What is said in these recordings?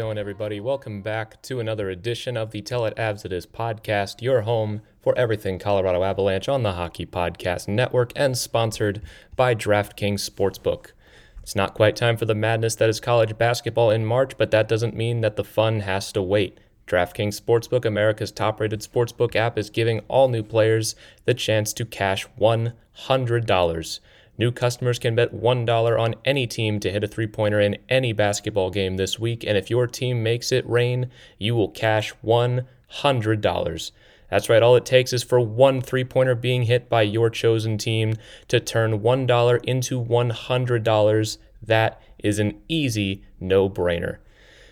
Going, everybody? Welcome back to another edition of the Tell It Avs It Is podcast, your home for everything Colorado Avalanche on the Hockey Podcast Network and sponsored by DraftKings Sportsbook. It's not quite time for the madness that is college basketball in March, but that doesn't mean that the fun has to wait. DraftKings Sportsbook, America's top rated sportsbook app, is giving all new players the chance to cash $100. New customers can bet $1 on any team to hit a three pointer in any basketball game this week, and if your team makes it rain, you will cash $100. That's right, all it takes is for one three pointer being hit by your chosen team to turn $1 into $100. That is an easy no brainer.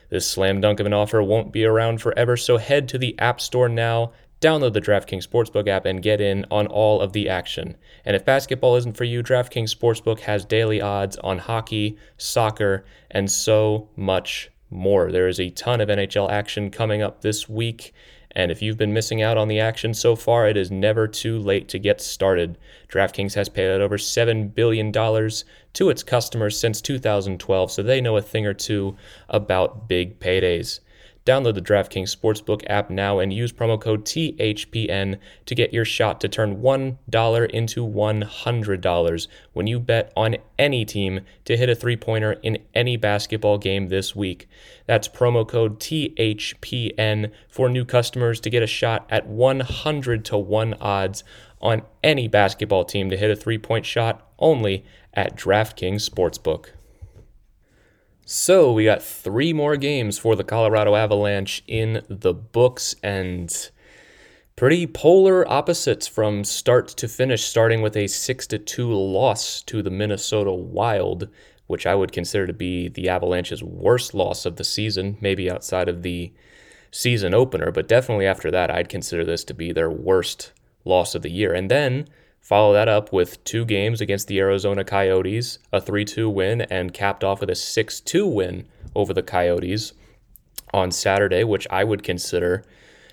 This slam dunk of an offer won't be around forever, so head to the App Store now Download the DraftKings Sportsbook app and get in on all of the action. And if basketball isn't for you, DraftKings Sportsbook has daily odds on hockey, soccer, and so much more. There is a ton of NHL action coming up this week. And if you've been missing out on the action so far, it is never too late to get started. DraftKings has paid out over $7 billion to its customers since 2012, so they know a thing or two about big paydays. Download the DraftKings Sportsbook app now and use promo code THPN to get your shot to turn $1 into $100 when you bet on any team to hit a three pointer in any basketball game this week. That's promo code THPN for new customers to get a shot at 100 to 1 odds on any basketball team to hit a three point shot only at DraftKings Sportsbook. So we got three more games for the Colorado Avalanche in the books and pretty polar opposites from start to finish, starting with a 6 to 2 loss to the Minnesota Wild, which I would consider to be the Avalanche's worst loss of the season, maybe outside of the season opener, but definitely after that, I'd consider this to be their worst loss of the year. And then Follow that up with two games against the Arizona Coyotes, a 3 2 win, and capped off with a 6 2 win over the Coyotes on Saturday, which I would consider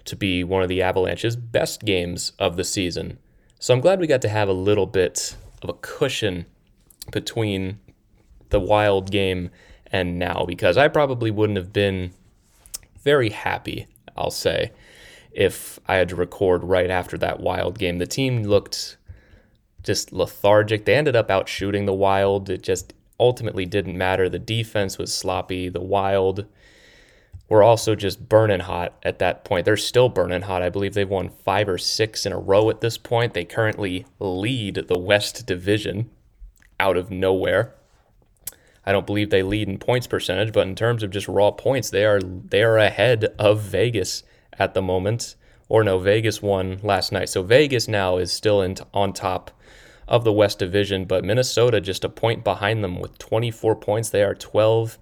to be one of the Avalanche's best games of the season. So I'm glad we got to have a little bit of a cushion between the Wild game and now because I probably wouldn't have been very happy, I'll say, if I had to record right after that Wild game. The team looked just lethargic. They ended up out shooting the Wild. It just ultimately didn't matter. The defense was sloppy. The Wild were also just burning hot at that point. They're still burning hot. I believe they've won five or six in a row at this point. They currently lead the West Division out of nowhere. I don't believe they lead in points percentage, but in terms of just raw points, they are they are ahead of Vegas at the moment. Or no, Vegas won last night. So Vegas now is still in, on top of the West Division, but Minnesota just a point behind them with 24 points. They are 12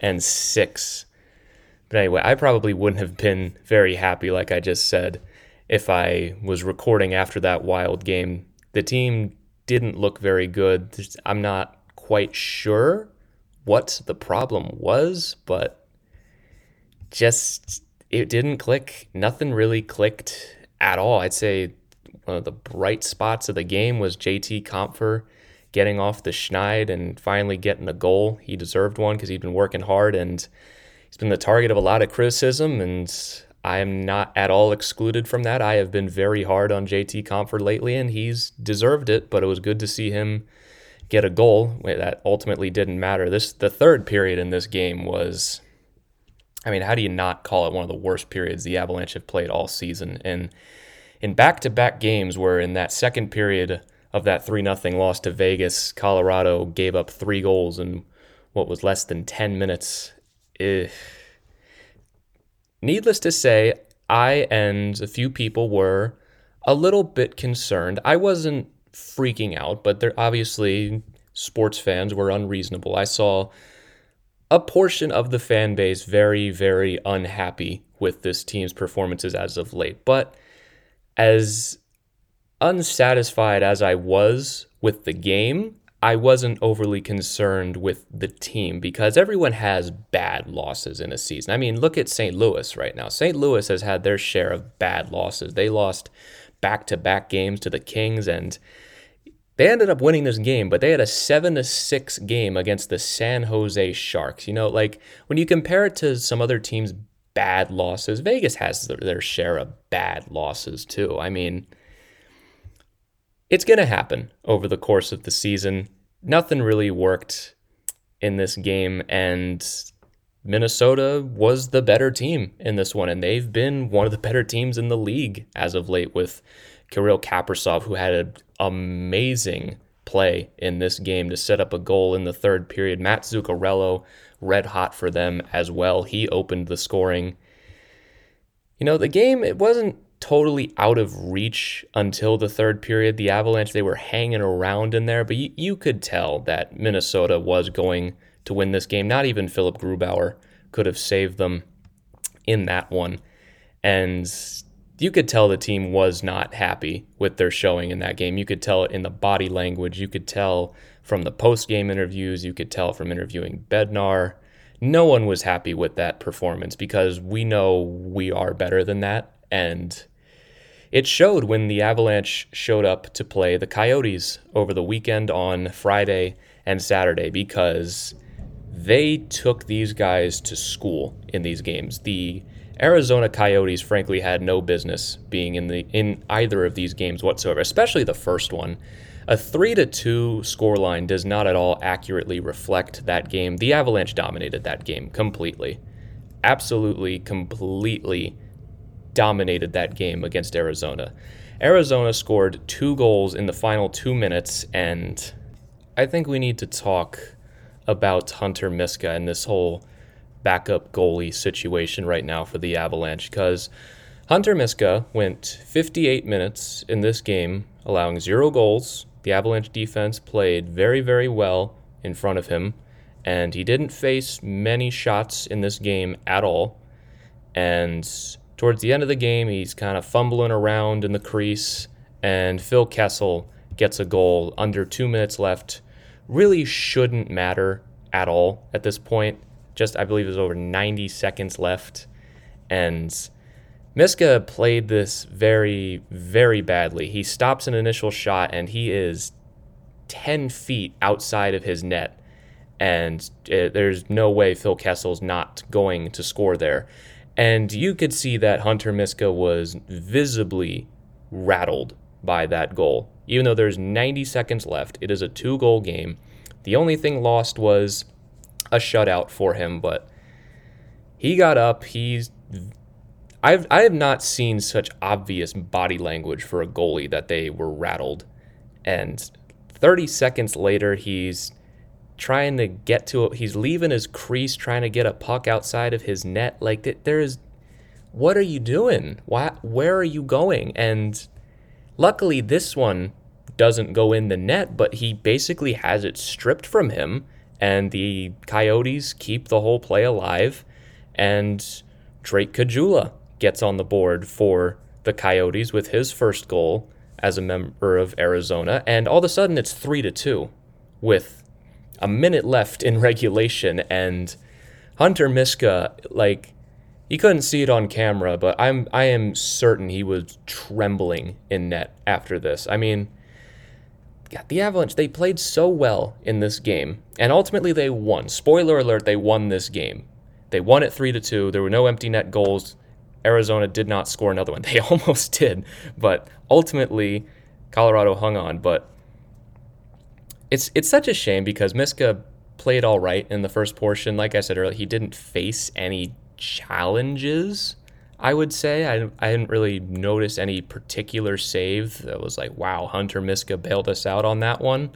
and 6. But anyway, I probably wouldn't have been very happy, like I just said, if I was recording after that wild game. The team didn't look very good. I'm not quite sure what the problem was, but just it didn't click. Nothing really clicked at all. I'd say one of the bright spots of the game was JT Compher getting off the schneid and finally getting a goal. He deserved one because he'd been working hard and he's been the target of a lot of criticism. And I am not at all excluded from that. I have been very hard on JT Compher lately, and he's deserved it. But it was good to see him get a goal that ultimately didn't matter. This the third period in this game was. I mean, how do you not call it one of the worst periods the Avalanche have played all season? And in back-to-back games where in that second period of that 3 0 loss to Vegas, Colorado gave up three goals in what was less than 10 minutes. Eh. Needless to say, I and a few people were a little bit concerned. I wasn't freaking out, but there obviously sports fans were unreasonable. I saw a portion of the fan base very, very unhappy with this team's performances as of late. But as unsatisfied as I was with the game, I wasn't overly concerned with the team because everyone has bad losses in a season. I mean, look at St. Louis right now. St. Louis has had their share of bad losses. They lost back to back games to the Kings, and they ended up winning this game, but they had a 7 to 6 game against the San Jose Sharks. You know, like when you compare it to some other teams' bad losses, Vegas has their, share of bad losses too. I mean, it's going to happen over the course of the season. Nothing really worked in this game, and Minnesota was the better team in this one, and they've been one of the better teams in the league as of late with Kirill Kaprizov, who had an amazing play in this game to set up a goal in the third period. Mats Zuccarello, red hot for them as well. He opened the scoring. You know, the game, it wasn't totally out of reach until the third period. The Avalanche, they were hanging around in there, but you, you could tell that Minnesota was going to win this game. Not even Philipp Grubauer could have saved them in that one. And you could tell the team was not happy with their showing in that game. You could tell it in the body language. You could tell from the post game interviews. You could tell from interviewing Bednar. No one was happy with that performance because we know we are better than that. And it showed when the Avalanche showed up to play the Coyotes over the weekend on Friday and Saturday because they took these guys to school in these games. The Arizona Coyotes, frankly, had no business being in the in either of these games whatsoever, especially the first one. A three to two scoreline does not at all accurately reflect that game. The Avalanche dominated that game completely, absolutely, completely dominated that game against Arizona. Arizona scored two goals in the final two minutes, and I think we need to talk about Hunter Miska and this whole backup goalie situation right now for the Avalanche because Hunter Miska went 58 minutes in this game, allowing zero goals. The Avalanche defense played very, very well in front of him, and he didn't face many shots in this game at all. And towards the end of the game, he's kind of fumbling around in the crease, and Phil Kessel gets a goal under two minutes left. Really shouldn't matter at all at this point just I believe it was over 90 seconds left, and Miska played this very very badly. He stops an initial shot and he is 10 feet outside of his net, and it, there's no way Phil Kessel's not going to score there. And you could see that Hunter Miska was visibly rattled by that goal. Even though there's 90 seconds left, it is a two goal game. The only thing lost was a shutout for him, but he got up. He's I've I have not seen such obvious body language for a goalie that they were rattled. And 30 seconds later, he's trying to get to it. He's leaving his crease, trying to get a puck outside of his net. Like there is, what are you doing? Why? Where are you going? And luckily, this one doesn't go in the net, but he basically has it stripped from him and the Coyotes keep the whole play alive, and Drake Caggiula gets on the board for the Coyotes with his first goal as a member of Arizona, and all of a sudden it's three to two, with a minute left in regulation, and Hunter Miska like. He couldn't see it on camera, but I'm I am certain he was trembling in net after this. I mean, God, the Avalanche, they played so well in this game, and ultimately they won. Spoiler alert, they won this game. They won it 3 to 2. There were no empty net goals. Arizona did not score another one. They almost did, but ultimately Colorado hung on, but it's it's such a shame because Miska played all right in the first portion. Like I said earlier, he didn't face any challenges I would say. I, I didn't really notice any particular save that was like, wow, Hunter Miska bailed us out on that one.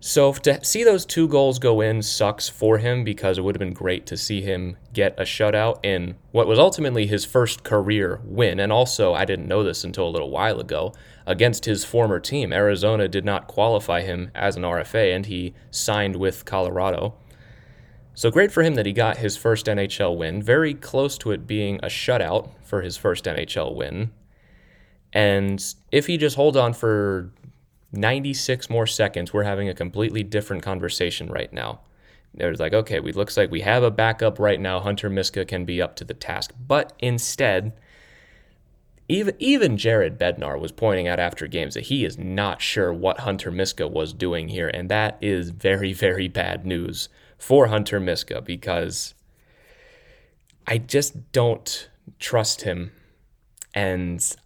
So to see those two goals go in sucks for him because it would have been great to see him get a shutout in what was ultimately his first career win. And also, I didn't know this until a little while ago, against his former team. Arizona did not qualify him as an RFA, and he signed with Colorado. So great for him that he got his first NHL win, very close to it being a shutout for his first NHL win. And if he just holds on for 96 more seconds, we're having a completely different conversation right now. It was like, okay, we looks like we have a backup right now. Hunter Miska can be up to the task. But instead, even even Jared Bednar was pointing out after games that he is not sure what Hunter Miska was doing here, and that is very very bad news for Hunter Miska because I just don't trust him. And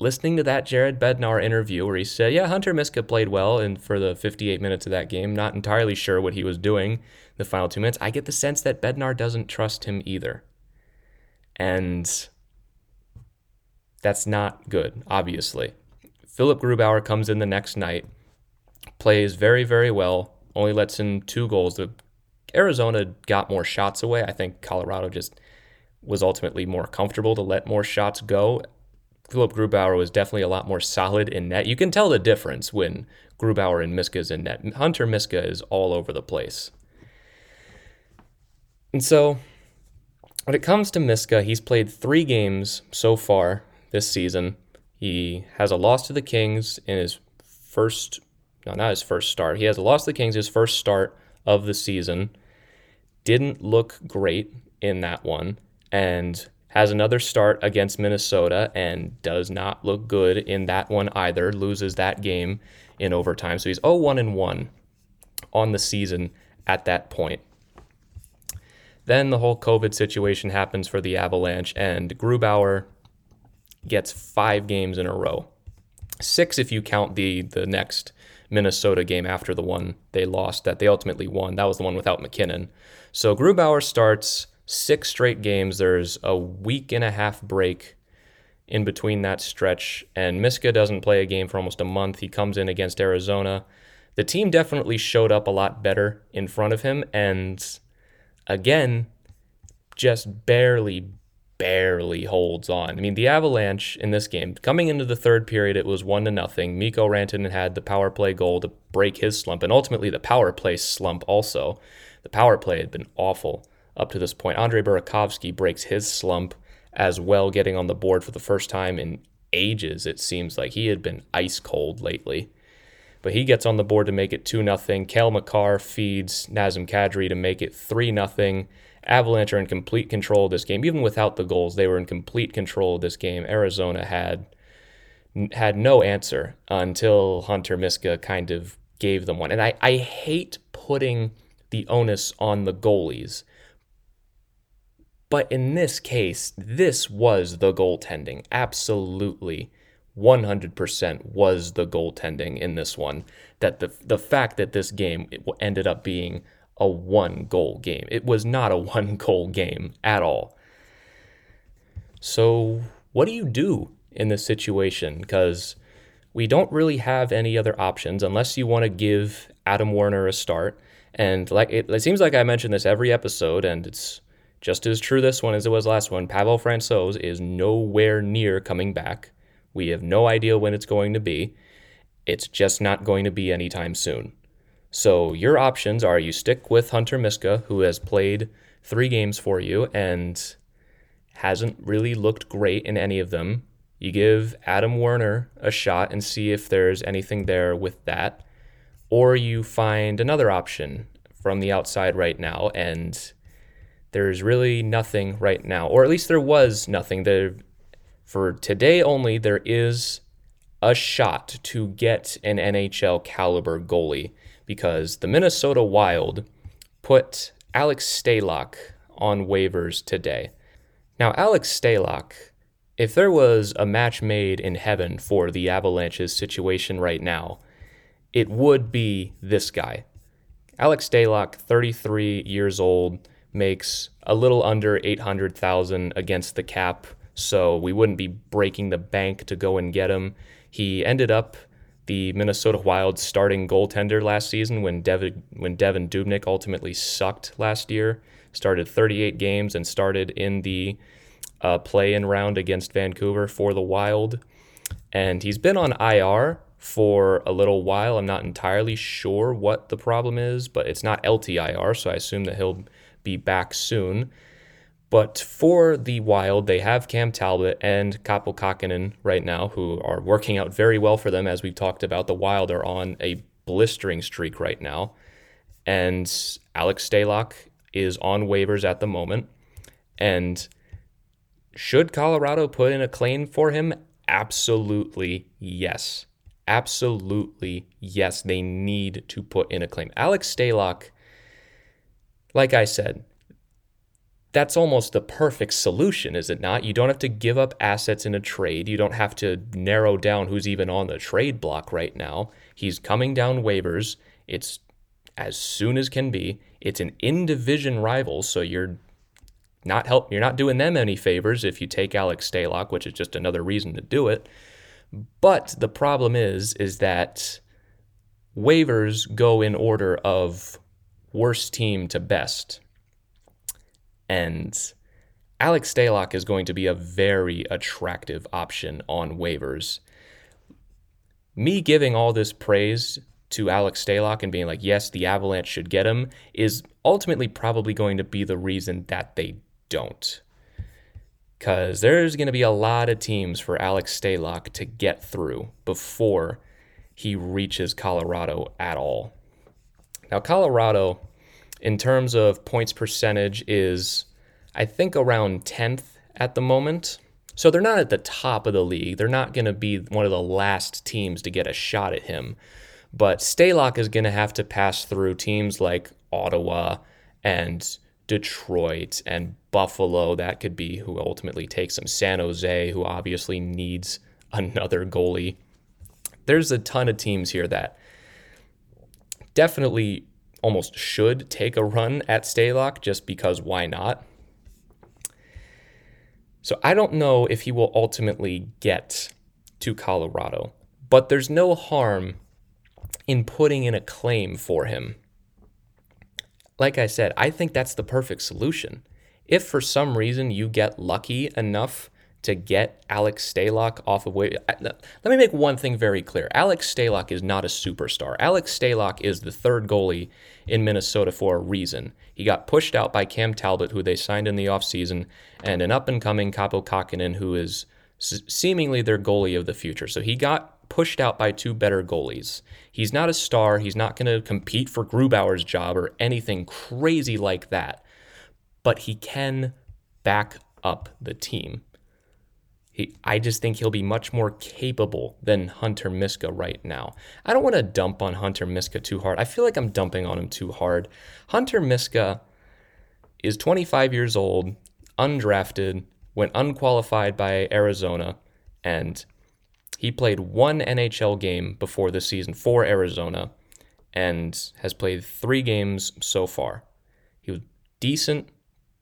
listening to that Jared Bednar interview where he said, "Yeah, Hunter Miska played well and for the 58 minutes of that game, not entirely sure what he was doing the final 2 minutes." I get the sense that Bednar doesn't trust him either. And that's not good, obviously. Philipp Grubauer comes in the next night, plays very, very well, only lets in two goals. The Arizona got more shots away. I think Colorado just was ultimately more comfortable to let more shots go. Philipp Grubauer was definitely a lot more solid in net. You can tell the difference when Grubauer and Miska is in net. Hunter Miska is all over the place. And so when it comes to Miska, he's played three games so far this season. He has a loss to the Kings in his first, no, not his first start. He has to the Kings, his first start of the season. Didn't look great in that one, and has another start against Minnesota and does not look good in that one either. Loses that game in overtime. So he's 0 1 and 1 on the season at that point. Then the whole COVID situation happens for the Avalanche, and Grubauer gets five games in a row. Six if you count the the next Minnesota game after the one they lost that they ultimately won. That was the one without MacKinnon. So Grubauer starts six straight games. There's a week and a half break in between that stretch, and Miska doesn't play a game for almost a month. He comes in against Arizona. The team definitely showed up a lot better in front of him, and again, just barely, barely holds on. I mean, the Avalanche in this game, coming into the third period, it was one to nothing. Mikko Rantanen had the power play goal to break his slump, and ultimately the power play slump also. The power play had been awful up to this point. Andre Burakovsky breaks his slump as well, getting on the board for the first time in ages. It seems like he had been ice cold lately. But he gets on the board to make it 2 0. Cale Makar feeds Nazem Kadri to make it 3 0. Avalanche are in complete control of this game. Even without the goals, they were in complete control of this game. Arizona had had no answer until Hunter Miska kind of gave them one. And I, I hate putting the onus on the goalies. But in this case, this was the goaltending. Absolutely 100% was the goaltending in this one. That the the fact that this game ended up being a one goal game. It was not a one goal game at all. So, what do you do in this situation? Because we don't really have any other options unless you want to give Adam Werner a start. And like it, it seems like I mentioned this every episode, and it's just as true this one as it was last one. Pavel Francouz is nowhere near coming back. We have no idea when it's going to be. It's just not going to be anytime soon. So your options are you stick with Hunter Miska, who has played three games for you and hasn't really looked great in any of them. You give Adam Werner a shot and see if there's anything there with that. Or you find another option from the outside right now, and there's really nothing right now, or at least there was nothing. There, for today only, there is a shot to get an NHL caliber goalie because the Minnesota Wild put Alex Stalock on waivers today. Now, Alex Stalock, if there was a match made in heaven for the Avalanche's situation right now, it would be this guy. Alex Stalock, 33 years old, makes a little under 800,000 against the cap, so we wouldn't be breaking the bank to go and get him. He ended up the Minnesota Wild starting goaltender last season when Devan when Devan Dubnyk ultimately sucked last year. Started 38 games and started in the uh, play-in round against Vancouver for the Wild, and he's been on IR for a little while. I'm not entirely sure what the problem is, but it's not LTIR, so I assume that he'll be back soon. But for the Wild, they have Cam Talbot and Kaapo Kähkönen right now, who are working out very well for them. As we've talked about, the Wild are on a blistering streak right now. And Alex Stalock is on waivers at the moment. And should Colorado put in a claim for him? Absolutely yes. Absolutely yes. They need to put in a claim. Alex Stalock, like I said, that's almost the perfect solution, is it not? You don't have to give up assets in a trade. You don't have to narrow down who's even on the trade block right now. He's coming down waivers. It's as soon as can be. It's an in division rival, so you're not help you're not doing them any favors if you take Alex Stalock, which is just another reason to do it. But the problem is is that waivers go in order of worst team to best. And Alex Stalock is going to be a very attractive option on waivers. Me giving all this praise to Alex Stalock and being like, yes, the Avalanche should get him, is ultimately probably going to be the reason that they don't. Because there's going to be a lot of teams for Alex Stalock to get through before he reaches Colorado at all. Now, Colorado, in terms of points percentage, is I think around 10th at the moment. So they're not at the top of the league. They're not going to be one of the last teams to get a shot at him. But Stalock is going to have to pass through teams like Ottawa and Detroit and Buffalo. That could be who ultimately takes him. San Jose, who obviously needs another goalie. There's a ton of teams here that definitely almost should take a run at Stalock just because why not? So I don't know if he will ultimately get to Colorado, but there's no harm in putting in a claim for him. Like I said, I think that's the perfect solution. If for some reason you get lucky enough to get Alex Stalock off of wait. Let me make one thing very clear. Alex Stalock is not a superstar. Alex Stalock is the third goalie in Minnesota for a reason. He got pushed out by Cam Talbot, who they signed in the offseason, and an up and coming Kaapo Kähkönen, who is seemingly their goalie of the future. So he got pushed out by two better goalies. He's not a star. He's not going to compete for Grubauer's job or anything crazy like that. But he can back up the team. He, I just think he'll be much more capable than Hunter Miska right now. I don't want to dump on Hunter Miska too hard. I feel like I'm dumping on him too hard. Hunter Miska is 25 years old, undrafted, went unqualified by Arizona, and he played one NHL game before the season for Arizona and has played three games so far. He was decent,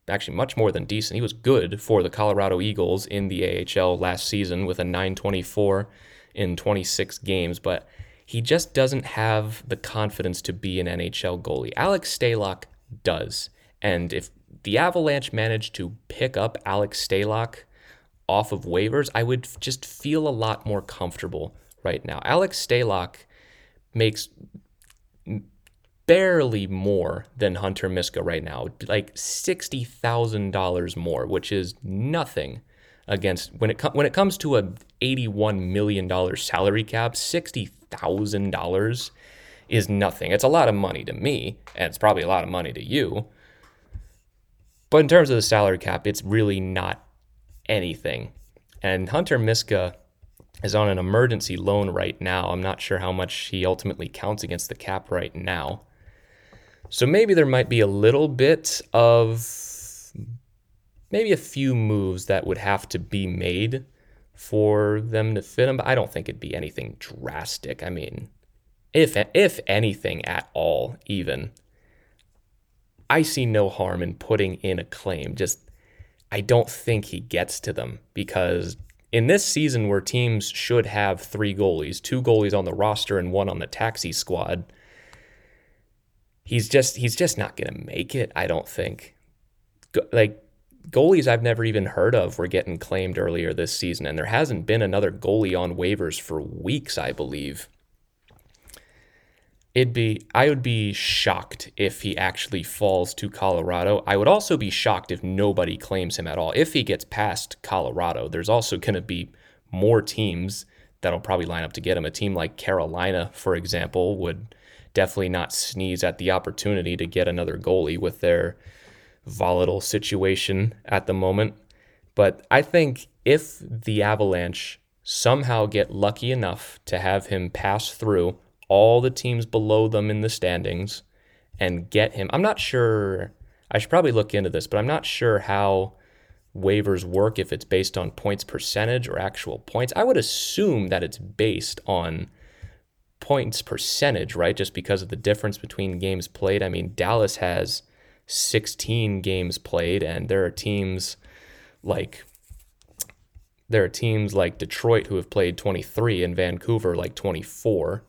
actually much more than decent. He was good for the Colorado Eagles in the AHL last season with a 924 in 26 games, but he just doesn't have the confidence to be an NHL goalie. Alex Stalock does. And if the Avalanche managed to pick up Alex Stalock off of waivers, I would just feel a lot more comfortable right now. Alex Stalock makes barely more than Hunter Miska right now, like sixty thousand dollars more, which is nothing against when it com- when it comes to a eighty one million dollar salary cap. Sixty thousand dollars is nothing. It's a lot of money to me, and it's probably a lot of money to you. But in terms of the salary cap, it's really not anything. And Hunter Miska is on an emergency loan right now. I'm not sure how much he ultimately counts against the cap right now. So maybe there might be a little bit of maybe a few moves that would have to be made for them to fit him, but I don't think it'd be anything drastic. I mean, if if anything at all, even. I see no harm in putting in a claim. Just I don't think he gets to them because in this season where teams should have three goalies, two goalies on the roster and one on the taxi squad, he's just he's just not going to make it. I don't think. Go, like goalies I've never even heard of were getting claimed earlier this season, and there hasn't been another goalie on waivers for weeks, I believe. It'd be I would be shocked if he actually falls to Colorado. I would also be shocked if nobody claims him at all. If he gets past Colorado, there's also going to be more teams that'll probably line up to get him. A team like Carolina, for example, would definitely not sneeze at the opportunity to get another goalie with their volatile situation at the moment. But I think if the Avalanche somehow get lucky enough to have him pass through all the teams below them in the standings and get him, I'm not sure. I should probably look into this, but I'm not sure how waivers work if it's based on points percentage or actual points. I would assume that it's based on points percentage, right? Just because of the difference between games played. I mean, Dallas has 16 games played, and there are teams like there are teams like Detroit who have played 23 and Vancouver like 24.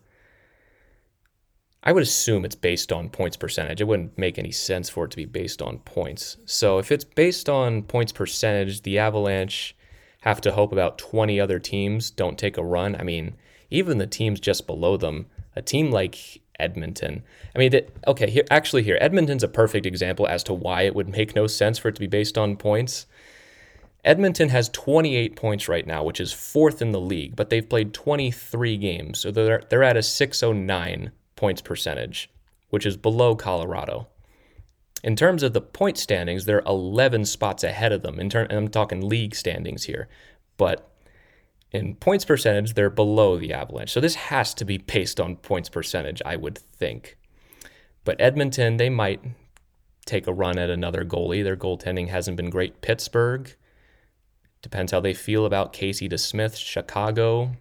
I would assume it's based on points percentage. It wouldn't make any sense for it to be based on points. So if it's based on points percentage, the Avalanche have to hope about 20 other teams don't take a run. I mean, even the teams just below them, a team like Edmonton. I mean, that, okay, here actually here Edmonton's a perfect example as to why it would make no sense for it to be based on points. Edmonton has 28 points right now, which is fourth in the league, but they've played 23 games, so they're they're at a 609 points percentage, which is below Colorado. In terms of the point standings, they're 11 spots ahead of them. In turn, I'm talking league standings here, but in points percentage, they're below the Avalanche. So this has to be based on points percentage, I would think. But Edmonton, they might take a run at another goalie. Their goaltending hasn't been great. Pittsburgh, depends how they feel about Casey DeSmith. Chicago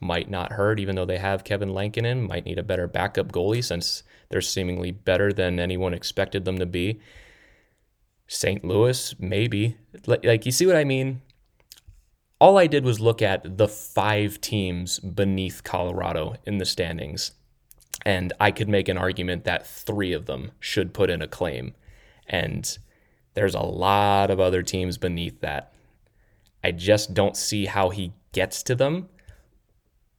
might not hurt, even though they have Kevin Lankinen. Might need a better backup goalie since they're seemingly better than anyone expected them to be. St. Louis, maybe. Like, you see what I mean? All I did was look at the five teams beneath Colorado in the standings. And I could make an argument that three of them should put in a claim. And there's a lot of other teams beneath that. I just don't see how he gets to them.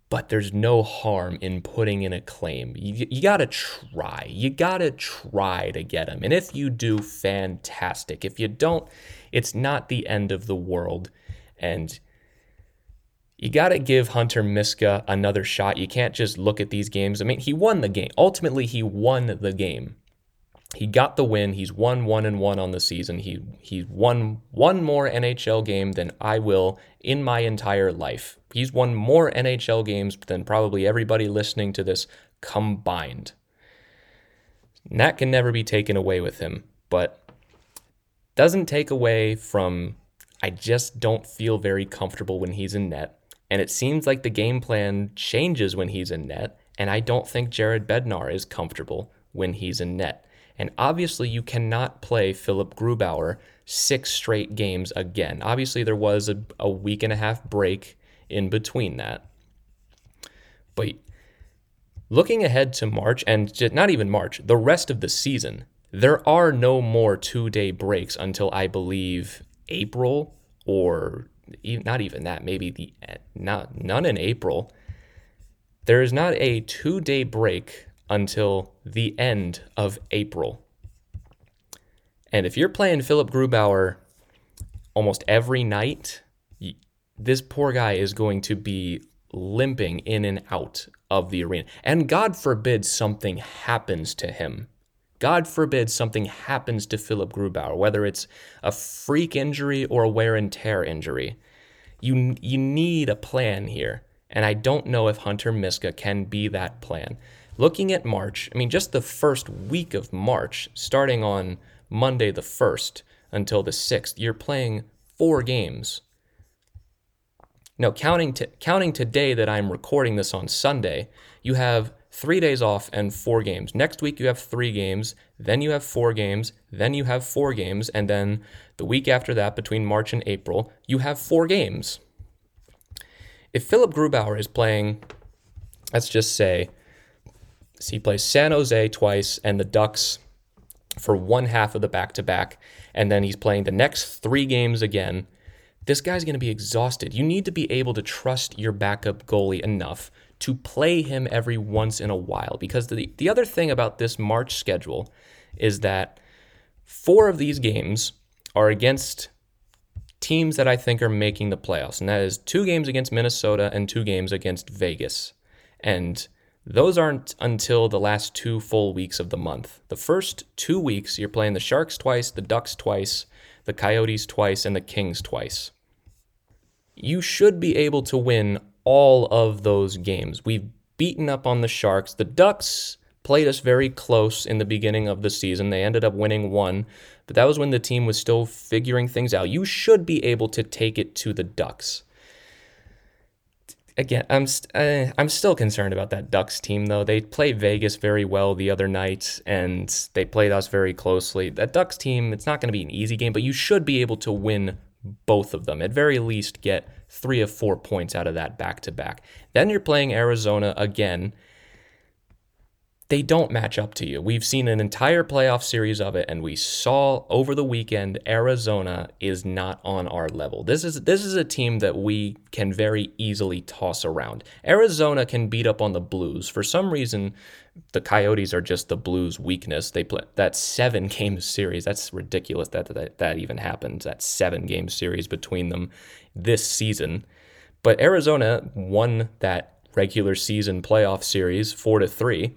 But there's no harm in putting in a claim. You, you got to try. You got to try to get him. And if you do, fantastic. If you don't, it's not the end of the world. And you got to give Hunter Miska another shot. You can't just look at these games. I mean, he won the game. Ultimately, he won the game. He got the win. He's won one and one on the season. He he won one more NHL game than I will in my entire life. He's won more NHL games than probably everybody listening to this combined. And that can never be taken away with him, but doesn't take away from I just don't feel very comfortable when he's in net. And it seems like the game plan changes when he's in net. And I don't think Jared Bednar is comfortable when he's in net. And obviously, you cannot play Philipp Grubauer six straight games again. Obviously, there was a, a week and a half break in between that. But looking ahead to March, and not even March, the rest of the season, there are no more two day breaks until I believe April or not even that, maybe the not none in April. There is not a two day break until the end of April. And if you're playing Philipp Grubauer almost every night, this poor guy is going to be limping in and out of the arena. And God forbid something happens to him God forbid something happens to Philipp Grubauer, whether it's a freak injury or a wear and tear injury. You, you need a plan here. And I don't know if Hunter Miska can be that plan. Looking at March, I mean, just the first week of March, starting on Monday the 1st until the 6th, you're playing four games. No, counting, to, counting today that I'm recording this on Sunday, you have three days off and four games. Next week, you have three games, then you have four games, then you have four games, and then the week after that, between March and April, you have four games. If Philipp Grubauer is playing, let's just say, he plays San Jose twice and the Ducks for one half of the back to back, and then he's playing the next three games again. This guy's going to be exhausted. You need to be able to trust your backup goalie enough to play him every once in a while. Because the, the other thing about this March schedule is that four of these games are against teams that I think are making the playoffs. And that is two games against Minnesota and two games against Vegas. And Those aren't until the last two full weeks of the month. The first two weeks, you're playing the Sharks twice, the Ducks twice, the Coyotes twice, and the Kings twice. You should be able to win all of those games. We've beaten up on the Sharks. The Ducks played us very close in the beginning of the season. They ended up winning one, but that was when the team was still figuring things out. You should be able to take it to the Ducks again, I'm st- uh, I'm still concerned about that Ducks team though. They played Vegas very well the other night, and they played us very closely. That Ducks team, it's not going to be an easy game, but you should be able to win both of them. At very least, get three of four points out of that back to back. Then you're playing Arizona again they don't match up to you. We've seen an entire playoff series of it, and we saw over the weekend Arizona is not on our level. This is this is a team that we can very easily toss around. Arizona can beat up on the Blues. For some reason, the Coyotes are just the Blues' weakness. They play that seven game series. That's ridiculous that that, that even happened. That seven game series between them this season. But Arizona won that regular season playoff series four to three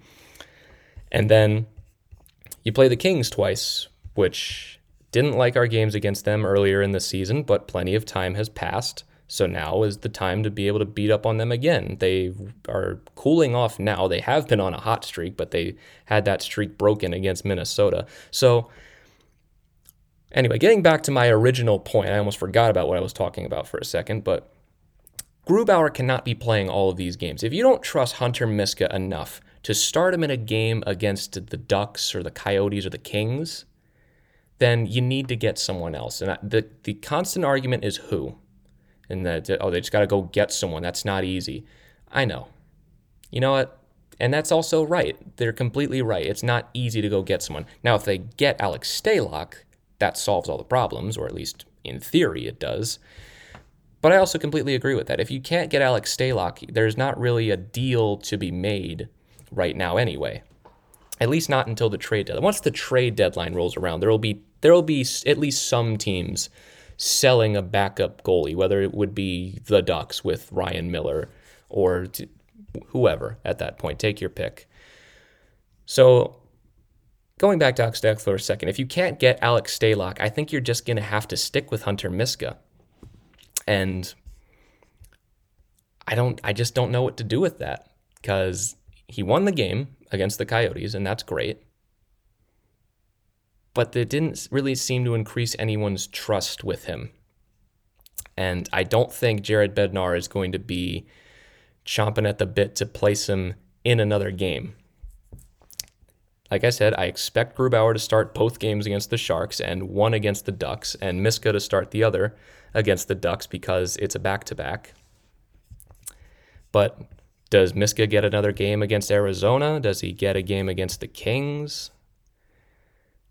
and then you play the Kings twice, which didn't like our games against them earlier in the season, but plenty of time has passed. So now is the time to be able to beat up on them again. They are cooling off now. They have been on a hot streak, but they had that streak broken against Minnesota. So, anyway, getting back to my original point, I almost forgot about what I was talking about for a second, but Grubauer cannot be playing all of these games. If you don't trust Hunter Miska enough to start him in a game against the Ducks or the Coyotes or the Kings, then you need to get someone else. And the the constant argument is who, and that oh they just got to go get someone. That's not easy. I know. You know what? And that's also right. They're completely right. It's not easy to go get someone. Now, if they get Alex Stalock, that solves all the problems, or at least in theory it does. But I also completely agree with that. If you can't get Alex Stalock, there's not really a deal to be made right now anyway. At least not until the trade deadline. Once the trade deadline rolls around, there will be there will be at least some teams selling a backup goalie, whether it would be the Ducks with Ryan Miller or whoever at that point. Take your pick. So going back to Alex for a second, if you can't get Alex Stalock, I think you're just going to have to stick with Hunter Miska. And I don't I just don't know what to do with that because he won the game against the Coyotes, and that's great. But it didn't really seem to increase anyone's trust with him. And I don't think Jared Bednar is going to be chomping at the bit to place him in another game. Like I said, I expect Grubauer to start both games against the Sharks and one against the Ducks, and Miska to start the other against the Ducks because it's a back to back. But does Miska get another game against Arizona? Does he get a game against the Kings?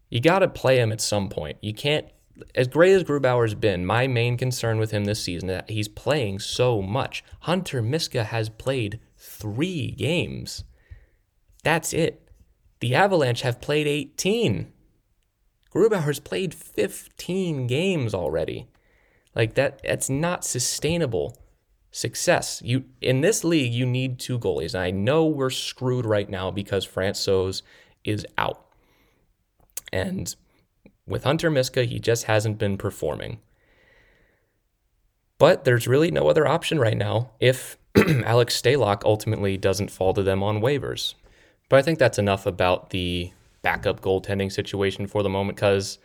You got to play him at some point. You can't, as great as Grubauer's been, my main concern with him this season is that he's playing so much. Hunter Miska has played three games. That's it. The Avalanche have played 18. Grubauer's played 15 games already. Like that, that's not sustainable success. You in this league, you need two goalies. And I know we're screwed right now because Francouz is out. And with Hunter Miska, he just hasn't been performing. But there's really no other option right now if Alex Stalock ultimately doesn't fall to them on waivers. But I think that's enough about the backup goaltending situation for the moment because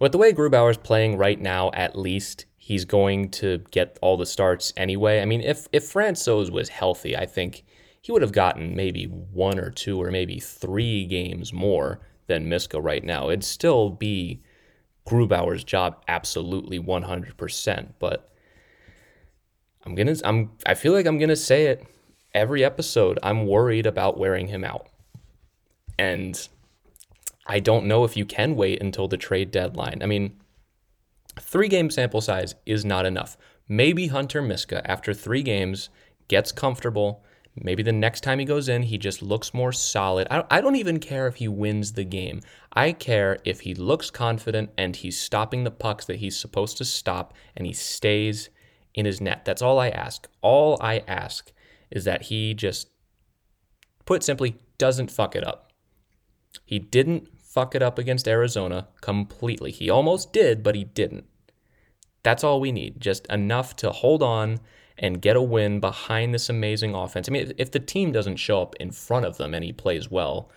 with the way Grubauer's playing right now, at least, he's going to get all the starts anyway. I mean, if if Francouz was healthy, I think he would have gotten maybe one or two or maybe three games more than Miska right now. It'd still be Grubauer's job absolutely 100%, but I'm going to I'm I feel like I'm going to say it every episode. I'm worried about wearing him out. And I don't know if you can wait until the trade deadline. I mean, Three game sample size is not enough. Maybe Hunter Miska, after three games, gets comfortable. Maybe the next time he goes in, he just looks more solid. I don't, even care if he wins the game. I care if he looks confident and he's stopping the pucks that he's supposed to stop and he stays in his net. That's all I ask. All I ask is that he just put simply, doesn't fuck it up. He didn't fuck it up against Arizona completely. He almost did, but he didn't. That's all we need. Just enough to hold on and get a win behind this amazing offense. I mean, if the team doesn't show up in front of them and he plays well,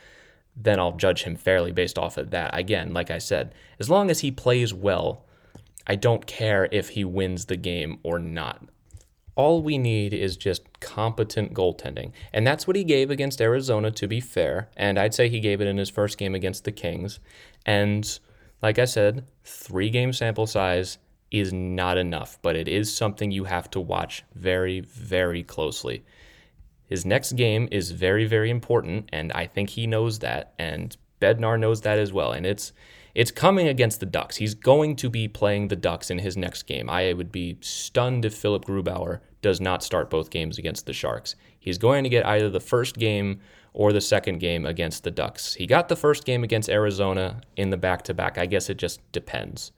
then I'll judge him fairly based off of that. Again, like I said, as long as he plays well, I don't care if he wins the game or not. All we need is just competent goaltending. And that's what he gave against Arizona, to be fair. And I'd say he gave it in his first game against the Kings. And like I said, three game sample size is not enough, but it is something you have to watch very, very closely. His next game is very, very important, and I think he knows that, and Bednar knows that as well. And it's it's coming against the Ducks. He's going to be playing the Ducks in his next game. I would be stunned if Philipp Grubauer does not start both games against the Sharks. He's going to get either the first game or the second game against the Ducks. He got the first game against Arizona in the back to back. I guess it just depends.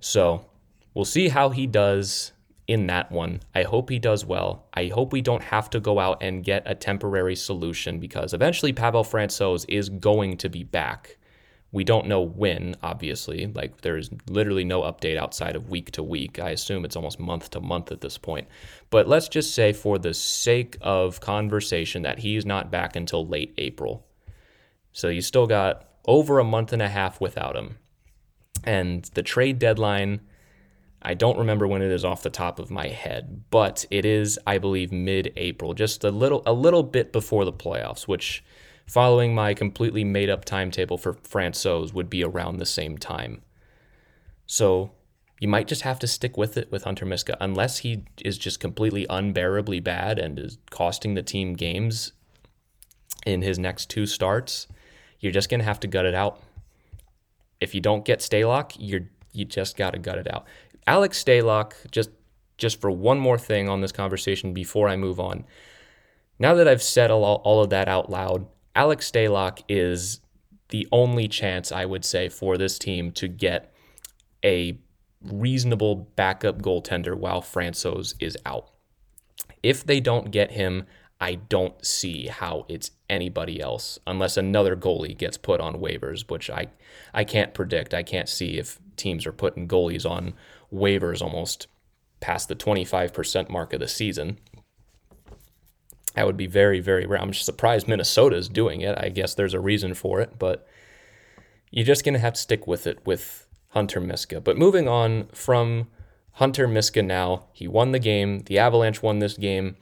So we'll see how he does in that one. I hope he does well. I hope we don't have to go out and get a temporary solution because eventually Pavel Francouz is going to be back. We don't know when, obviously. Like, there's literally no update outside of week to week. I assume it's almost month to month at this point. But let's just say, for the sake of conversation, that he's not back until late April. So you still got over a month and a half without him. And the trade deadline, I don't remember when it is off the top of my head, but it is, I believe, mid-April, just a little a little bit before the playoffs, which following my completely made up timetable for Francouz would be around the same time. So you might just have to stick with it with Hunter Miska unless he is just completely unbearably bad and is costing the team games in his next two starts. You're just to have to gut it out if you don't get Stalock, you're you just got to gut it out. Alex Stalock, just just for one more thing on this conversation before I move on. Now that I've said all, all of that out loud, Alex Stalock is the only chance I would say for this team to get a reasonable backup goaltender while Francouz is out. If they don't get him, I don't see how it's anybody else unless another goalie gets put on waivers, which I I can't predict. I can't see if teams are putting goalies on waivers almost past the 25% mark of the season. That would be very, very rare. I'm surprised Minnesota is doing it. I guess there's a reason for it, but you're just going to have to stick with it with Hunter Miska. But moving on from Hunter Miska now, he won the game. The Avalanche won this game.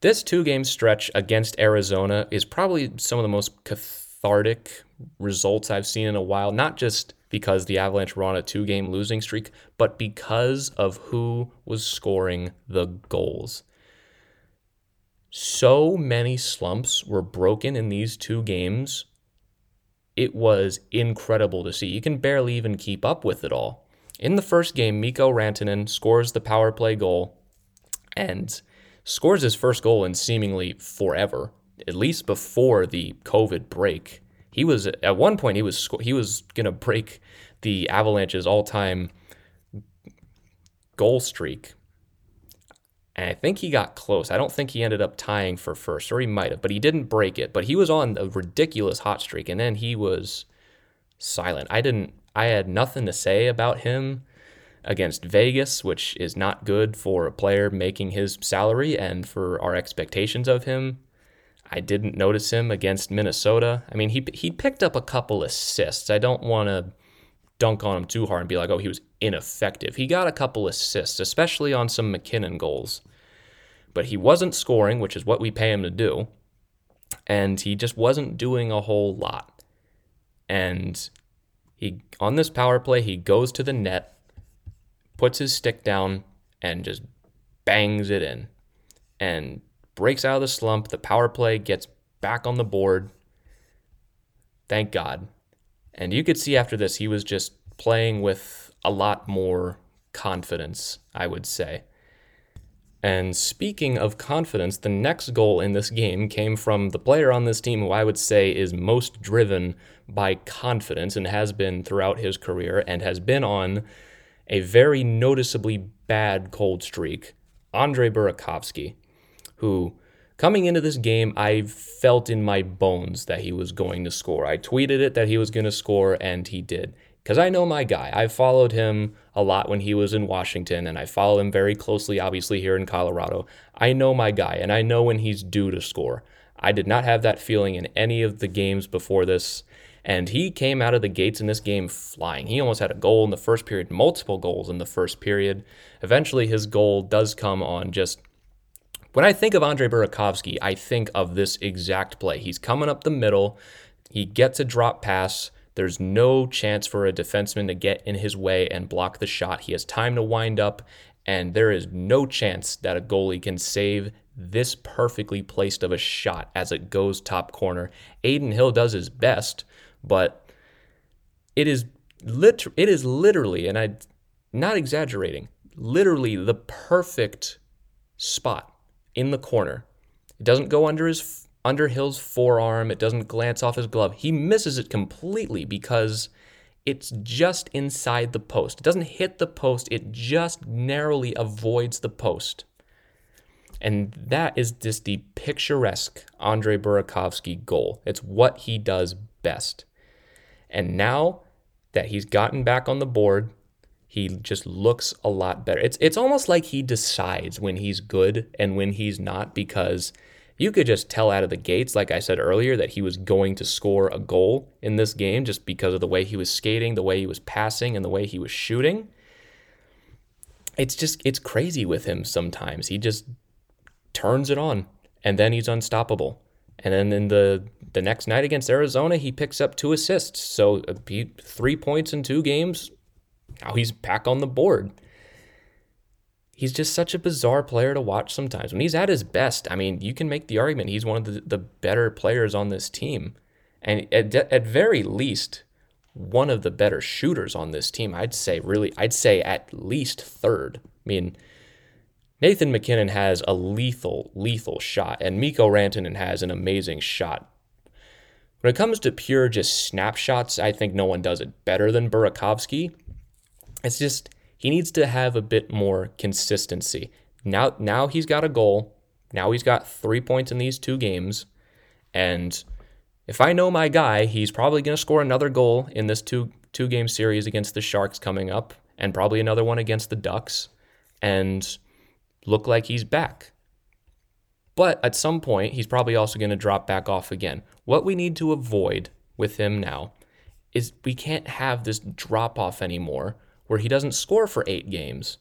This two game stretch against Arizona is probably some of the most cathartic results I've seen in a while, not just because the Avalanche were on a two game losing streak, but because of who was scoring the goals. So many slumps were broken in these two games. It was incredible to see. You can barely even keep up with it all. In the first game, Mikko Rantanen scores the power play goal, and scores his first goal in seemingly forever, at least before the COVID break. He was at one point he was he was going to break the Avalanche's all-time goal streak. And I think he got close. I don't think he ended up tying for first, or he might have, but he didn't break it. But he was on a ridiculous hot streak, and then he was silent. I didn't. I had nothing to say about him against Vegas, which is not good for a player making his salary and for our expectations of him. I didn't notice him against Minnesota. I mean, he he picked up a couple assists. I don't want to dunk on him too hard and be like, "Oh, he was ineffective." He got a couple assists, especially on some MacKinnon goals. But he wasn't scoring, which is what we pay him to do. And he just wasn't doing a whole lot. And he on this power play, he goes to the net puts his stick down and just bangs it in and breaks out of the slump. The power play gets back on the board. Thank God. And you could see after this, he was just playing with a lot more confidence, I would say. And speaking of confidence, the next goal in this game came from the player on this team who I would say is most driven by confidence and has been throughout his career and has been on a very noticeably bad cold streak, Andre Burakovsky, who Coming into this game, I felt in my bones that he was going to score. I tweeted it that he was going to score, and he did. Because I know my guy. I followed him a lot when he was in Washington, and I follow him very closely, obviously, here in Colorado. I know my guy, and I know when he's due to score. I did not have that feeling in any of the games before this. And he came out of the gates in this game flying. He almost had a goal in the first period, multiple goals in the first period. Eventually, his goal does come on just when I think of Andre Burakovsky, I think of this exact play. He's coming up the middle, he gets a drop pass. There's no chance for a defenseman to get in his way and block the shot. He has time to wind up, and there is no chance that a goalie can save this perfectly placed of a shot as it goes top corner. Adin Hill does his best, but it is lit- it is literally, and I'm not exaggerating, literally the perfect spot in the corner. It doesn't go under his under Hill's forearm. It doesn't glance off his glove. He misses it completely because it's just inside the post. It doesn't hit the post. It just narrowly avoids the post. And that is just the picturesque Andre Burakovsky goal. It's what he does best. And now that he's gotten back on the board, he just looks a lot better. It's it's almost like he decides when he's good and when he's not because you could just tell out of the gates like I said earlier that he was going to score a goal in this game just because of the way he was skating, the way he was passing and the way he was shooting. It's just it's crazy with him sometimes. He just turns it on and then he's unstoppable. And then in the the next night against Arizona, he picks up two assists. So uh, he, three points in two games, now he's back on the board. He's just such a bizarre player to watch sometimes. When he's at his best, I mean, you can make the argument he's one of the, the better players on this team. And at, at very least, one of the better shooters on this team. I'd say, really, I'd say at least third. I mean, Nathan MacKinnon has a lethal, lethal shot, and Mikko Rantanen has an amazing shot. When it comes to pure just snapshots, I think no one does it better than Burakovsky. It's just he needs to have a bit more consistency. Now now he's got a goal. Now he's got 3 points in these two games and if I know my guy, he's probably going to score another goal in this two two game series against the Sharks coming up and probably another one against the Ducks and look like he's back. But at some point, he's probably also going to drop back off again. What we need to avoid with him now is we can't have this drop off anymore where he doesn't score for eight games.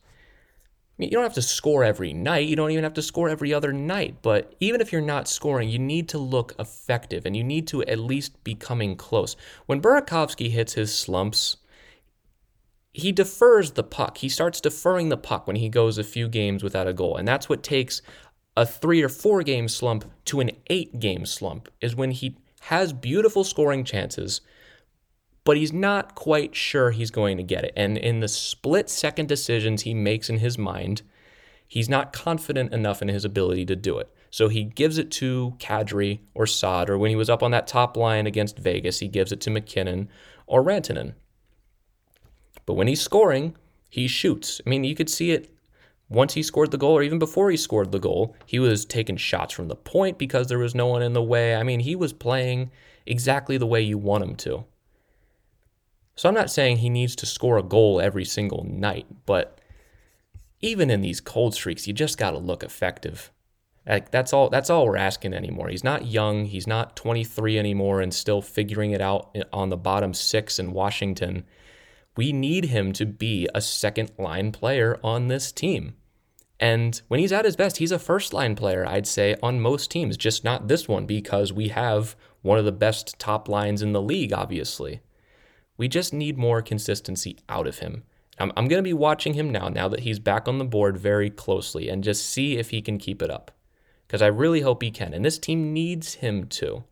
I mean, you don't have to score every night. You don't even have to score every other night. But even if you're not scoring, you need to look effective and you need to at least be coming close. When Burakovsky hits his slumps, he defers the puck. He starts deferring the puck when he goes a few games without a goal. And that's what takes a three or four game slump to an eight game slump, is when he has beautiful scoring chances, but he's not quite sure he's going to get it. And in the split second decisions he makes in his mind, he's not confident enough in his ability to do it. So he gives it to Kadri or Saad, or when he was up on that top line against Vegas, he gives it to MacKinnon or Rantanen. But when he's scoring, he shoots. I mean, you could see it once he scored the goal, or even before he scored the goal, he was taking shots from the point because there was no one in the way. I mean, he was playing exactly the way you want him to. So I'm not saying he needs to score a goal every single night, but even in these cold streaks, you just got to look effective. Like that's all that's all we're asking anymore. He's not young, he's not 23 anymore and still figuring it out on the bottom 6 in Washington. We need him to be a second line player on this team. And when he's at his best, he's a first line player, I'd say, on most teams, just not this one because we have one of the best top lines in the league, obviously. We just need more consistency out of him. I'm, I'm going to be watching him now, now that he's back on the board very closely, and just see if he can keep it up. Because I really hope he can. And this team needs him to.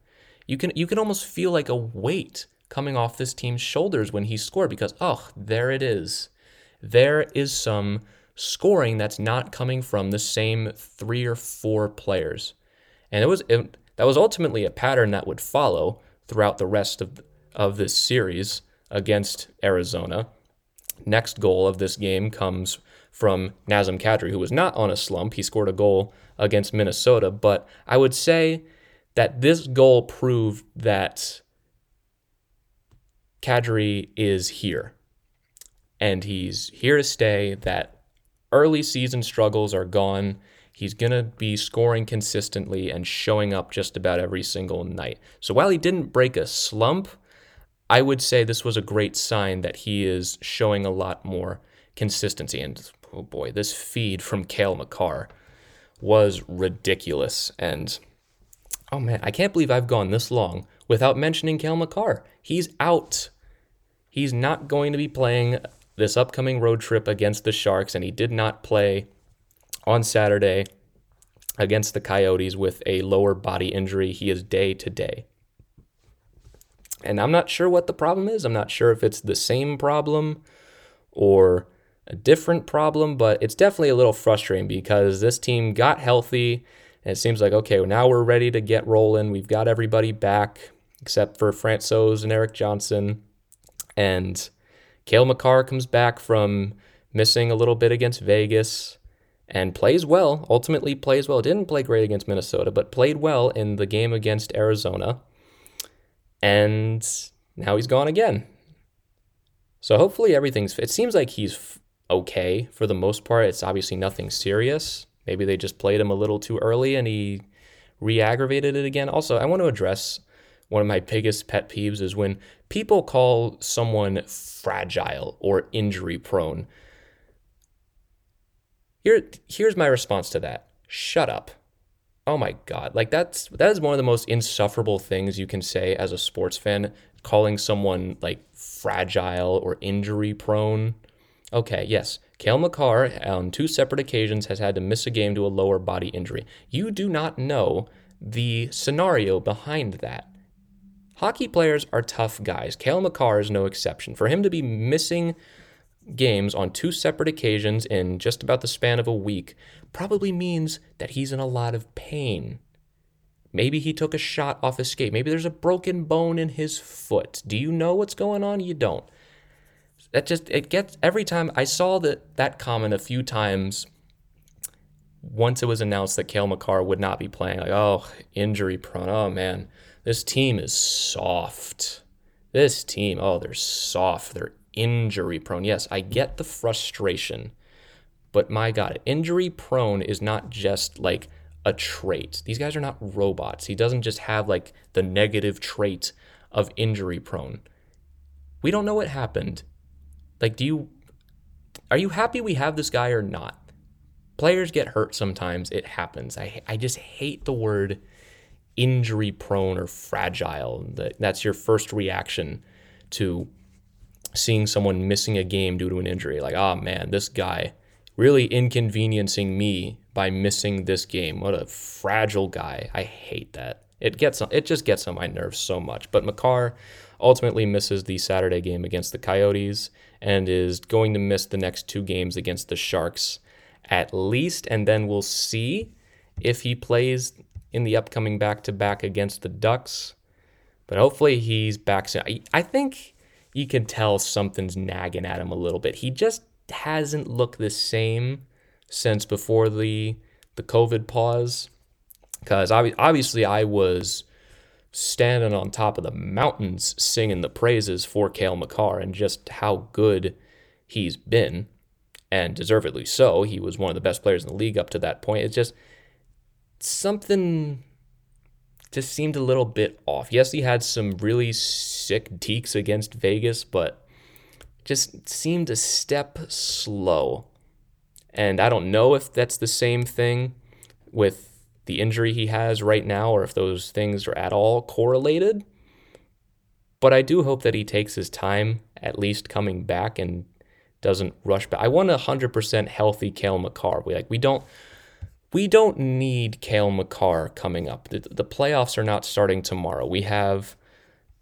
You can, you can almost feel like a weight coming off this team's shoulders when he scored because, oh, there it is. There is some scoring that's not coming from the same three or four players. And it was it, that was ultimately a pattern that would follow throughout the rest of, of this series against Arizona. Next goal of this game comes from Nazem Kadri, who was not on a slump. He scored a goal against Minnesota, but I would say that this goal proved that Kadri is here. And he's here to stay, that early season struggles are gone. He's going to be scoring consistently and showing up just about every single night. So while he didn't break a slump, I would say this was a great sign that he is showing a lot more consistency. And oh boy, this feed from Cale Makar was ridiculous. And oh man, I can't believe I've gone this long without mentioning Cale Makar. He's out. He's not going to be playing this upcoming road trip against the Sharks, and he did not play on Saturday against the Coyotes with a lower body injury. He is day to day. And I'm not sure what the problem is. I'm not sure if it's the same problem or a different problem, but it's definitely a little frustrating because this team got healthy and it seems like, okay, well, now we're ready to get rolling. We've got everybody back except for Francouz and Erik Johnson. And Cale Makar comes back from missing a little bit against Vegas and plays well, ultimately plays well. Didn't play great against Minnesota, but played well in the game against Arizona. And now he's gone again. So hopefully everything's it seems like he's okay for the most part. It's obviously nothing serious. Maybe they just played him a little too early and he re-aggravated it again. Also, I want to address one of my biggest pet peeves is when people call someone fragile or injury prone. Here, here's my response to that. Shut up. Oh my god. Like that's that is one of the most insufferable things you can say as a sports fan, calling someone like fragile or injury prone. Okay, yes. Cale Makar on two separate occasions has had to miss a game to a lower body injury. You do not know the scenario behind that. Hockey players are tough guys. Cale Makar is no exception. For him to be missing games on two separate occasions in just about the span of a week probably means that he's in a lot of pain. Maybe he took a shot off his skate. Maybe there's a broken bone in his foot. Do you know what's going on? You don't. That just it gets every time I saw that that comment a few times once it was announced that Cale Makar would not be playing, like, oh, injury prone. Oh man, this team is soft. This team, oh, they're soft. They're injury prone. Yes, I get the frustration, but my God, injury prone is not just like a trait. These guys are not robots. He doesn't just have like the negative trait of injury prone. We don't know what happened. Like, do you, are you happy we have this guy or not? Players get hurt sometimes. It happens. I, I just hate the word injury prone or fragile. That, that's your first reaction to seeing someone missing a game due to an injury. Like, oh man, this guy really inconveniencing me by missing this game. What a fragile guy. I hate that. It gets it just gets on my nerves so much. But Makar ultimately misses the Saturday game against the Coyotes and is going to miss the next two games against the Sharks at least and then we'll see if he plays in the upcoming back-to-back against the Ducks. But hopefully he's back soon. I think you can tell something's nagging at him a little bit. He just hasn't looked the same since before the the COVID pause. Because obviously, I was standing on top of the mountains singing the praises for Cale Makar and just how good he's been, and deservedly so. He was one of the best players in the league up to that point. It's just something just seemed a little bit off. Yes, he had some really sick dekes against Vegas, but just seemed a step slow. And I don't know if that's the same thing with the injury he has right now or if those things are at all correlated. But I do hope that he takes his time, at least coming back and doesn't rush back. I want a hundred percent healthy Cale Makar. We like we don't we don't need Cale Makar coming up. The, the playoffs are not starting tomorrow. We have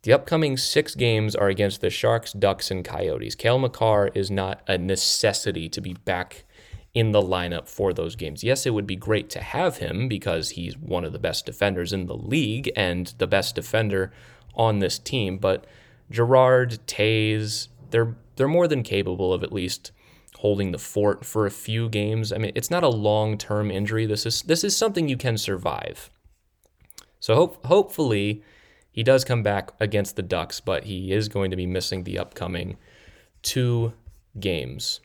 the upcoming six games are against the Sharks, Ducks, and Coyotes. Cale Makar is not a necessity to be back in the lineup for those games. Yes, it would be great to have him because he's one of the best defenders in the league and the best defender on this team, but Girard, Toews, they're they're more than capable of at least holding the fort for a few games. I mean, it's not a long-term injury. This is this is something you can survive. So hope, hopefully he does come back against the Ducks, but he is going to be missing the upcoming two games.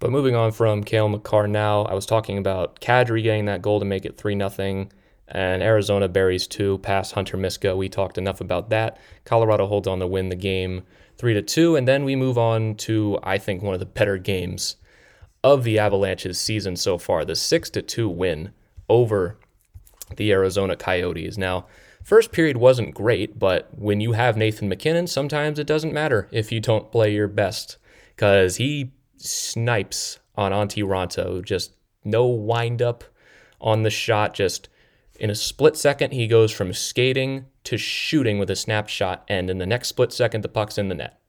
But moving on from Cale Makar now, I was talking about Kadri getting that goal to make it 3 0, and Arizona buries two past Hunter Miska. We talked enough about that. Colorado holds on to win the game 3 to 2, and then we move on to, I think, one of the better games of the Avalanche's season so far the 6 to 2 win over the Arizona Coyotes. Now, first period wasn't great, but when you have Nathan MacKinnon, sometimes it doesn't matter if you don't play your best because he snipes on Antti Raanta. Just no windup on the shot. Just in a split second, he goes from skating to shooting with a snapshot, and in the next split second, the puck's in the net.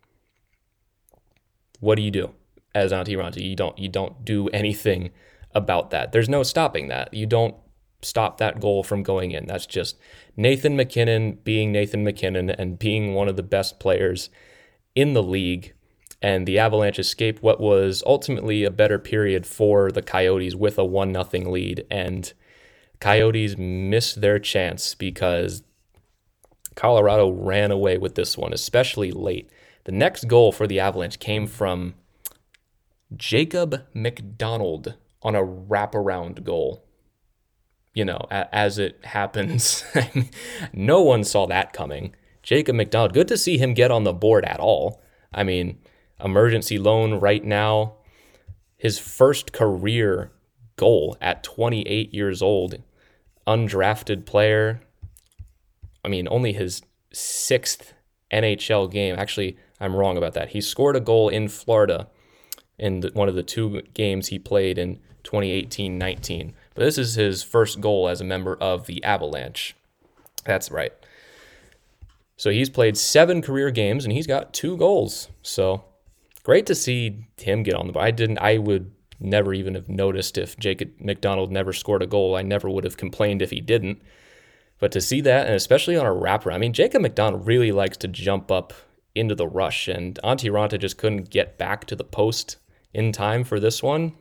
What do you do as Antti? You don't. You don't do anything about that. There's no stopping that. You don't stop that goal from going in. That's just Nathan MacKinnon being Nathan MacKinnon and being one of the best players in the league and the Avalanche escaped what was ultimately a better period for the Coyotes with a 1 0 lead. And Coyotes missed their chance because Colorado ran away with this one, especially late. The next goal for the Avalanche came from Jacob MacDonald on a wraparound goal. You know, as it happens, no one saw that coming. Jacob MacDonald, good to see him get on the board at all. I mean, emergency loan right now. His first career goal at 28 years old, undrafted player. I mean, only his sixth NHL game. Actually, I'm wrong about that. He scored a goal in Florida in the, one of the two games he played in 2018 19. But this is his first goal as a member of the Avalanche. That's right. So he's played seven career games and he's got two goals. So great to see him get on the. I didn't. I would never even have noticed if Jacob MacDonald never scored a goal. I never would have complained if he didn't. But to see that, and especially on a wrapper, I mean, Jacob MacDonald really likes to jump up into the rush, and Antti Raanta just couldn't get back to the post in time for this one.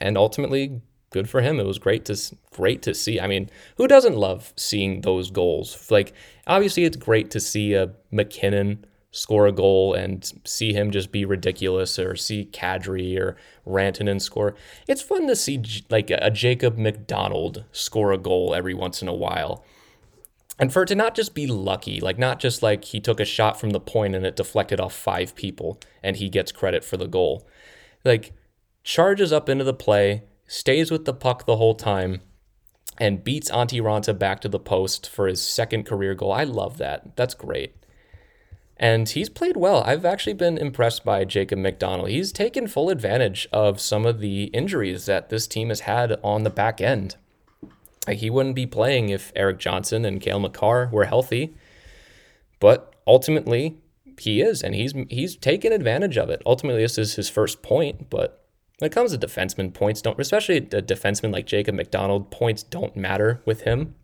And ultimately, good for him. It was great to great to see. I mean, who doesn't love seeing those goals? Like, obviously, it's great to see uh, a MacKinnon score a goal and see him just be ridiculous or see Kadri or Rantanen score. It's fun to see like a Jacob MacDonald score a goal every once in a while. And for it to not just be lucky, like not just like he took a shot from the point and it deflected off five people and he gets credit for the goal. Like charges up into the play, stays with the puck the whole time, and beats Antti Raanta back to the post for his second career goal. I love that. That's great. And he's played well. I've actually been impressed by Jacob MacDonald. He's taken full advantage of some of the injuries that this team has had on the back end. Like he wouldn't be playing if Erik Johnson and Cale Makar were healthy. But ultimately, he is, and he's he's taken advantage of it. Ultimately, this is his first point, but when it comes to defensemen, points don't, especially a defenseman like Jacob MacDonald, points don't matter with him.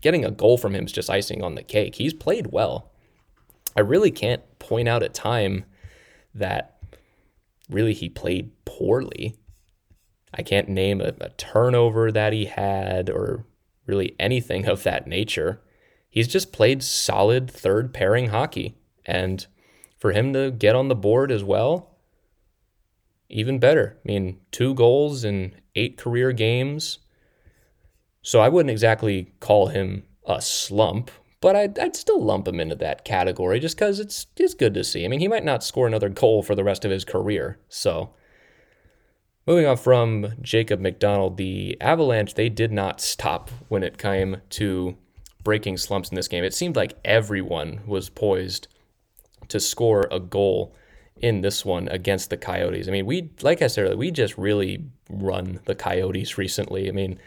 Getting a goal from him is just icing on the cake. He's played well. I really can't point out a time that really he played poorly. I can't name a, a, turnover that he had or really anything of that nature. He's just played solid third pairing hockey. And for him to get on the board as well, even better. I mean, two goals in eight career games. So I wouldn't exactly call him a slump, but I'd, I'd still lump him into that category just because it's, it's good to see. I mean, he might not score another goal for the rest of his career. So, moving on from Jacob MacDonald, the Avalanche, they did not stop when it came to breaking slumps in this game. It seemed like everyone was poised to score a goal in this one against the Coyotes. I mean, we, like I said earlier, we just really run the Coyotes recently. I mean,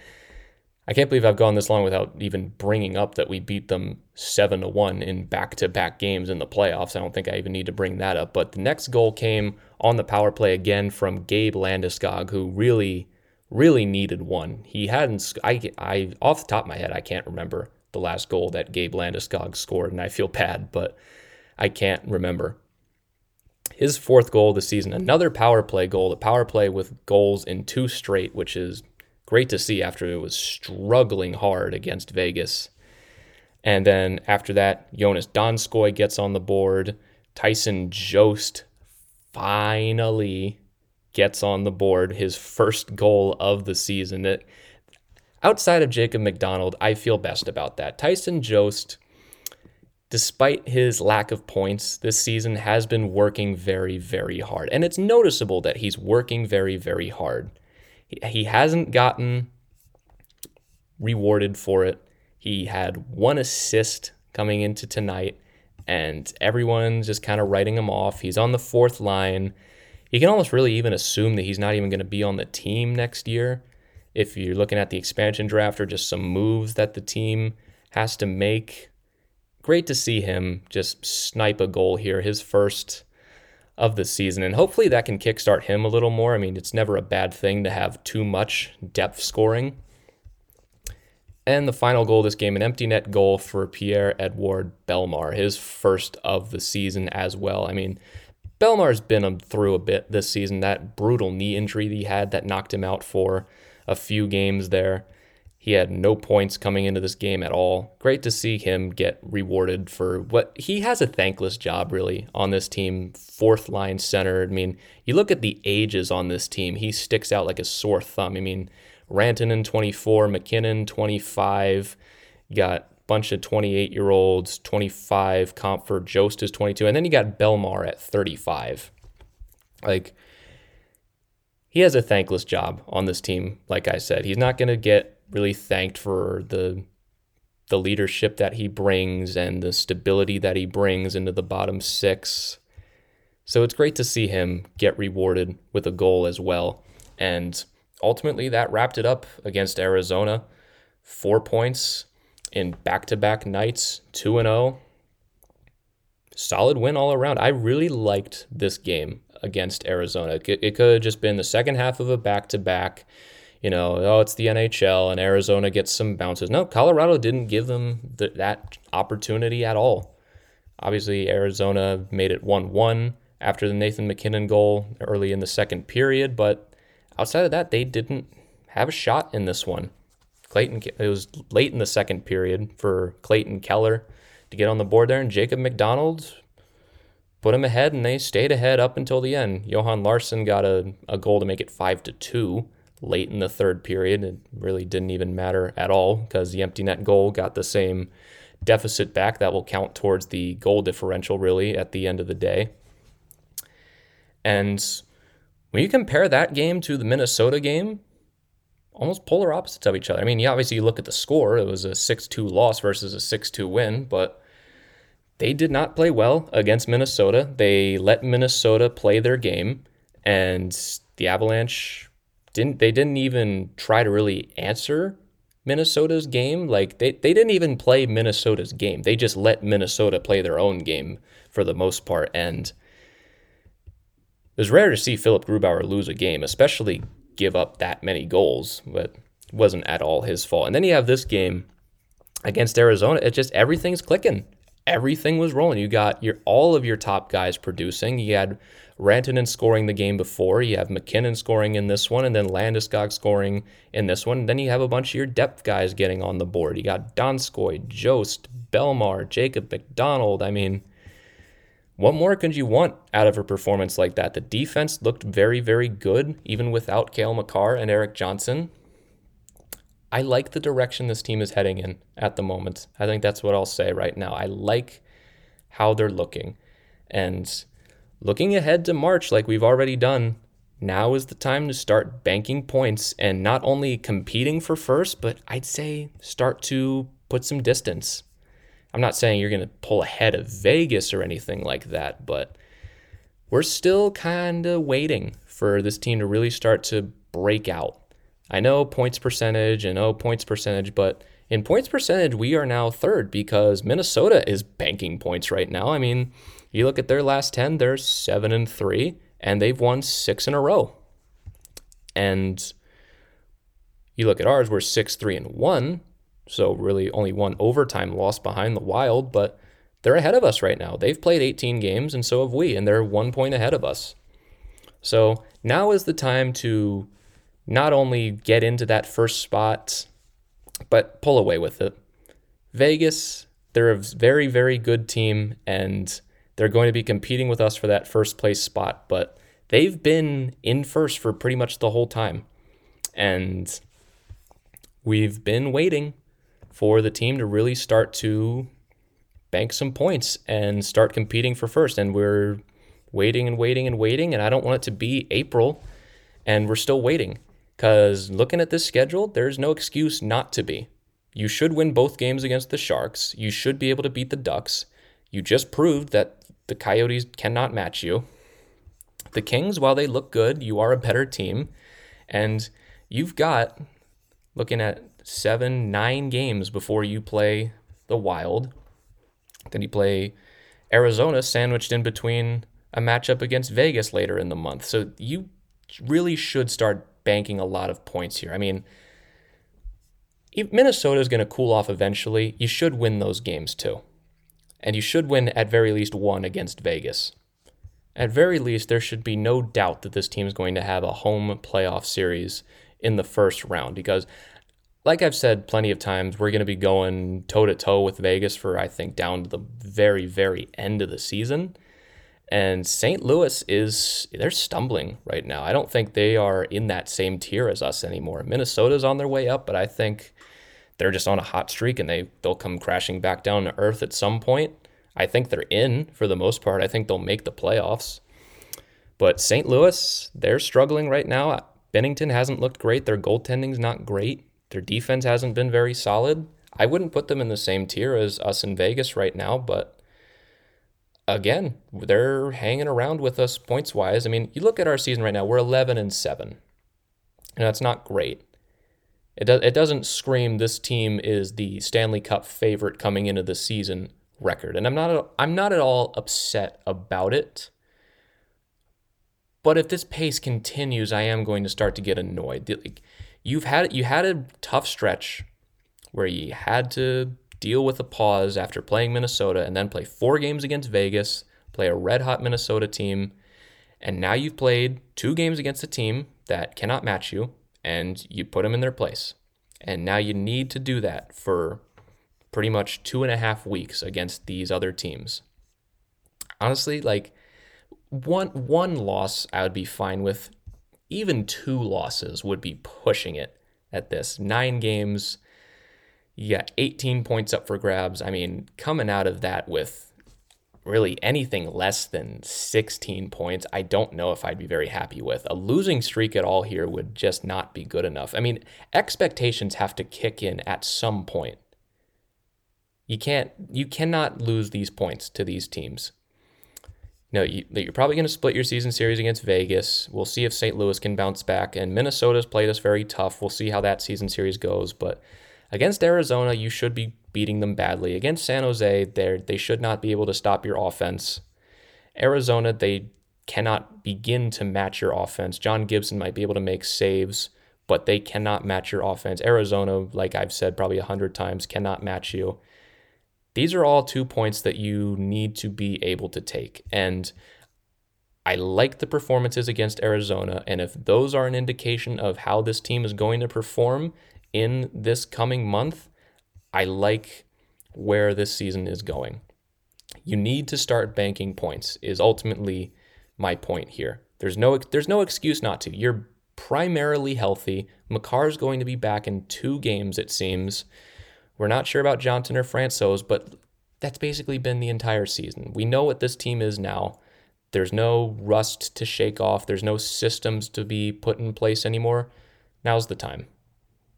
I can't believe I've gone this long without even bringing up that we beat them 7 to 1 in back-to-back games in the playoffs. I don't think I even need to bring that up, but the next goal came on the power play again from Gabe Landeskog who really really needed one. He hadn't I I off the top of my head I can't remember the last goal that Gabe Landeskog scored and I feel bad, but I can't remember. his fourth goal of the season, another power play goal, the power play with goals in two straight, which is great to see after it was struggling hard against Vegas. And then after that, Joonas Donskoi gets on the board. Tyson Jost finally gets on the board, his first goal of the season. It, outside of Jacob MacDonald, I feel best about that. Tyson Jost, despite his lack of points this season, has been working very, very hard. And it's noticeable that he's working very, very hard. He, he hasn't gotten rewarded for it. He had one assist coming into tonight and everyone's just kind of writing him off. He's on the fourth line. You can almost really even assume that he's not even going to be on the team next year. If you're looking at the expansion draft or just some moves that the team has to make, great to see him just snipe a goal here, his first of the season. And hopefully that can kickstart him a little more. I mean, it's never a bad thing to have too much depth scoring. And the final goal this game, an empty net goal for Pierre Edouard Bellemare, his first of the season as well. I mean, Bellemare's been through a bit this season. That brutal knee injury that he had that knocked him out for a few games there. He had no points coming into this game at all. Great to see him get rewarded for what he has a thankless job, really, on this team. Fourth line center. I mean, you look at the ages on this team, he sticks out like a sore thumb. I mean, Rantanen 24, MacKinnon, 25. You got a bunch of 28 year olds, 25. Compher Jost is 22, and then you got Bellemare at 35. Like he has a thankless job on this team. Like I said, he's not going to get really thanked for the the leadership that he brings and the stability that he brings into the bottom six. So it's great to see him get rewarded with a goal as well. And ultimately, that wrapped it up against Arizona. Four points in back to back nights, 2 and 0. Solid win all around. I really liked this game against Arizona. It, could have just been the second half of a back to back. You know, oh, it's the NHL and Arizona gets some bounces. No, Colorado didn't give them the, that opportunity at all. Obviously, Arizona made it 1 1 after the Nathan MacKinnon goal early in the second period, but outside of that, they didn't have a shot in this one. Clayton, it was late in the second period for Clayton Keller to get on the board there, and Jacob MacDonald put him ahead, and they stayed ahead up until the end. Johan Larsson got a, a goal to make it five to two late in the third period. It really didn't even matter at all because the empty net goal got the same deficit back that will count towards the goal differential really at the end of the day. And when you compare that game to the Minnesota game, almost polar opposites of each other. I mean, you obviously you look at the score, it was a 6 2 loss versus a 6 2 win, but they did not play well against Minnesota. They let Minnesota play their game, and the Avalanche didn't, they didn't even try to really answer Minnesota's game. Like, they, they didn't even play Minnesota's game. They just let Minnesota play their own game for the most part. And it was rare to see Philipp Grubauer lose a game, especially give up that many goals, but it wasn't at all his fault. And then you have this game against Arizona. It just everything's clicking. Everything was rolling. You got your all of your top guys producing. You had Rantanen scoring the game before. You have MacKinnon scoring in this one, and then Landeskog scoring in this one. Then you have a bunch of your depth guys getting on the board. You got Donskoi, Jost, Bellemare, Jacob MacDonald. I mean, what more could you want out of a performance like that? The defense looked very, very good, even without Cale Makar and Erik Johnson. I like the direction this team is heading in at the moment. I think that's what I'll say right now. I like how they're looking. And looking ahead to March, like we've already done, now is the time to start banking points and not only competing for first, but I'd say start to put some distance. I'm not saying you're going to pull ahead of Vegas or anything like that, but we're still kind of waiting for this team to really start to break out. I know points percentage and oh, points percentage, but in points percentage, we are now third because Minnesota is banking points right now. I mean, you look at their last 10, they're 7 and 3, and they've won six in a row. And you look at ours, we're 6 3 and 1, so really only one overtime loss behind the Wild, but they're ahead of us right now. They've played 18 games, and so have we, and they're one point ahead of us. So now is the time to not only get into that first spot, but pull away with it. Vegas, they're a very, very good team, and they're going to be competing with us for that first place spot, but they've been in first for pretty much the whole time. And we've been waiting for the team to really start to bank some points and start competing for first. And we're waiting and waiting and waiting. And I don't want it to be April and we're still waiting because looking at this schedule, there's no excuse not to be. You should win both games against the Sharks. You should be able to beat the Ducks. You just proved that the Coyotes cannot match you. The Kings, while they look good, you are a better team. And you've got, looking at seven, nine games before you play the Wild. Then you play Arizona sandwiched in between a matchup against Vegas later in the month. So you really should start banking a lot of points here. I mean, if Minnesota is going to cool off eventually. You should win those games too. And you should win at very least one against Vegas. At very least, there should be no doubt that this team is going to have a home playoff series in the first round because like I've said plenty of times, we're going to be going toe to toe with Vegas for, I think, down to the very, very end of the season. And St. Louis is, they're stumbling right now. I don't think they are in that same tier as us anymore. Minnesota's on their way up, but I think they're just on a hot streak and they, they'll come crashing back down to earth at some point. I think they're in for the most part. I think they'll make the playoffs. But St. Louis, they're struggling right now. Binnington hasn't looked great. Their goaltending's not great. Their defense hasn't been very solid. I wouldn't put them in the same tier as us in Vegas right now, but again, they're hanging around with us points wise. I mean, you look at our season right now, we're 11 and 7. And that's not great. It, do, it doesn't scream this team is the Stanley Cup favorite coming into the season record. And I'm not I'm not at all upset about it. But if this pace continues, I am going to start to get annoyed. Like, you've had you had a tough stretch where you had to deal with a pause after playing Minnesota and then play four games against Vegas, play a red hot Minnesota team, and now you've played two games against a team that cannot match you and you put them in their place. And now you need to do that for pretty much two and a half weeks against these other teams. Honestly, like one one loss I would be fine with even two losses would be pushing it at this. Nine games, you got 18 points up for grabs. I mean, coming out of that with really anything less than 16 points, I don't know if I'd be very happy with. A losing streak at all here would just not be good enough. I mean, expectations have to kick in at some point. You can't you cannot lose these points to these teams No, you, you're probably going to split your season series against Vegas. We'll see if St. Louis can bounce back. And Minnesota's played us very tough. We'll see how that season series goes. But against Arizona, you should be beating them badly. Against San Jose, they they should not be able to stop your offense. Arizona, they cannot begin to match your offense. John Gibson might be able to make saves, but they cannot match your offense. Arizona, like I've said probably a hundred times, cannot match you. These are all two points that you need to be able to take. And I like the performances against Arizona. And if those are an indication of how this team is going to perform in this coming month, I like where this season is going. You need to start banking points, is ultimately my point here. There's no there's no excuse not to. You're primarily healthy. Makar's going to be back in two games, it seems. We're not sure about Johnson or Francouz, but that's basically been the entire season. We know what this team is now. There's no rust to shake off, there's no systems to be put in place anymore. Now's the time.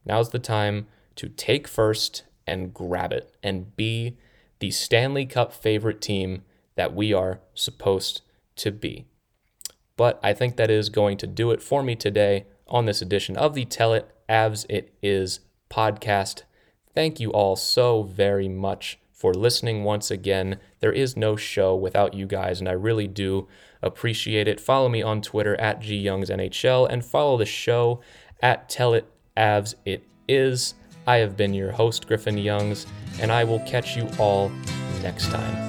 Now's the time to take first and grab it and be the Stanley Cup favorite team that we are supposed to be. But I think that is going to do it for me today on this edition of the Tell It Avs It Is podcast. Thank you all so very much for listening once again. There is no show without you guys, and I really do appreciate it. Follow me on Twitter at gyoungsnhl and follow the show at Tell It Avs It Is. I have been your host, Griffin Youngs, and I will catch you all next time.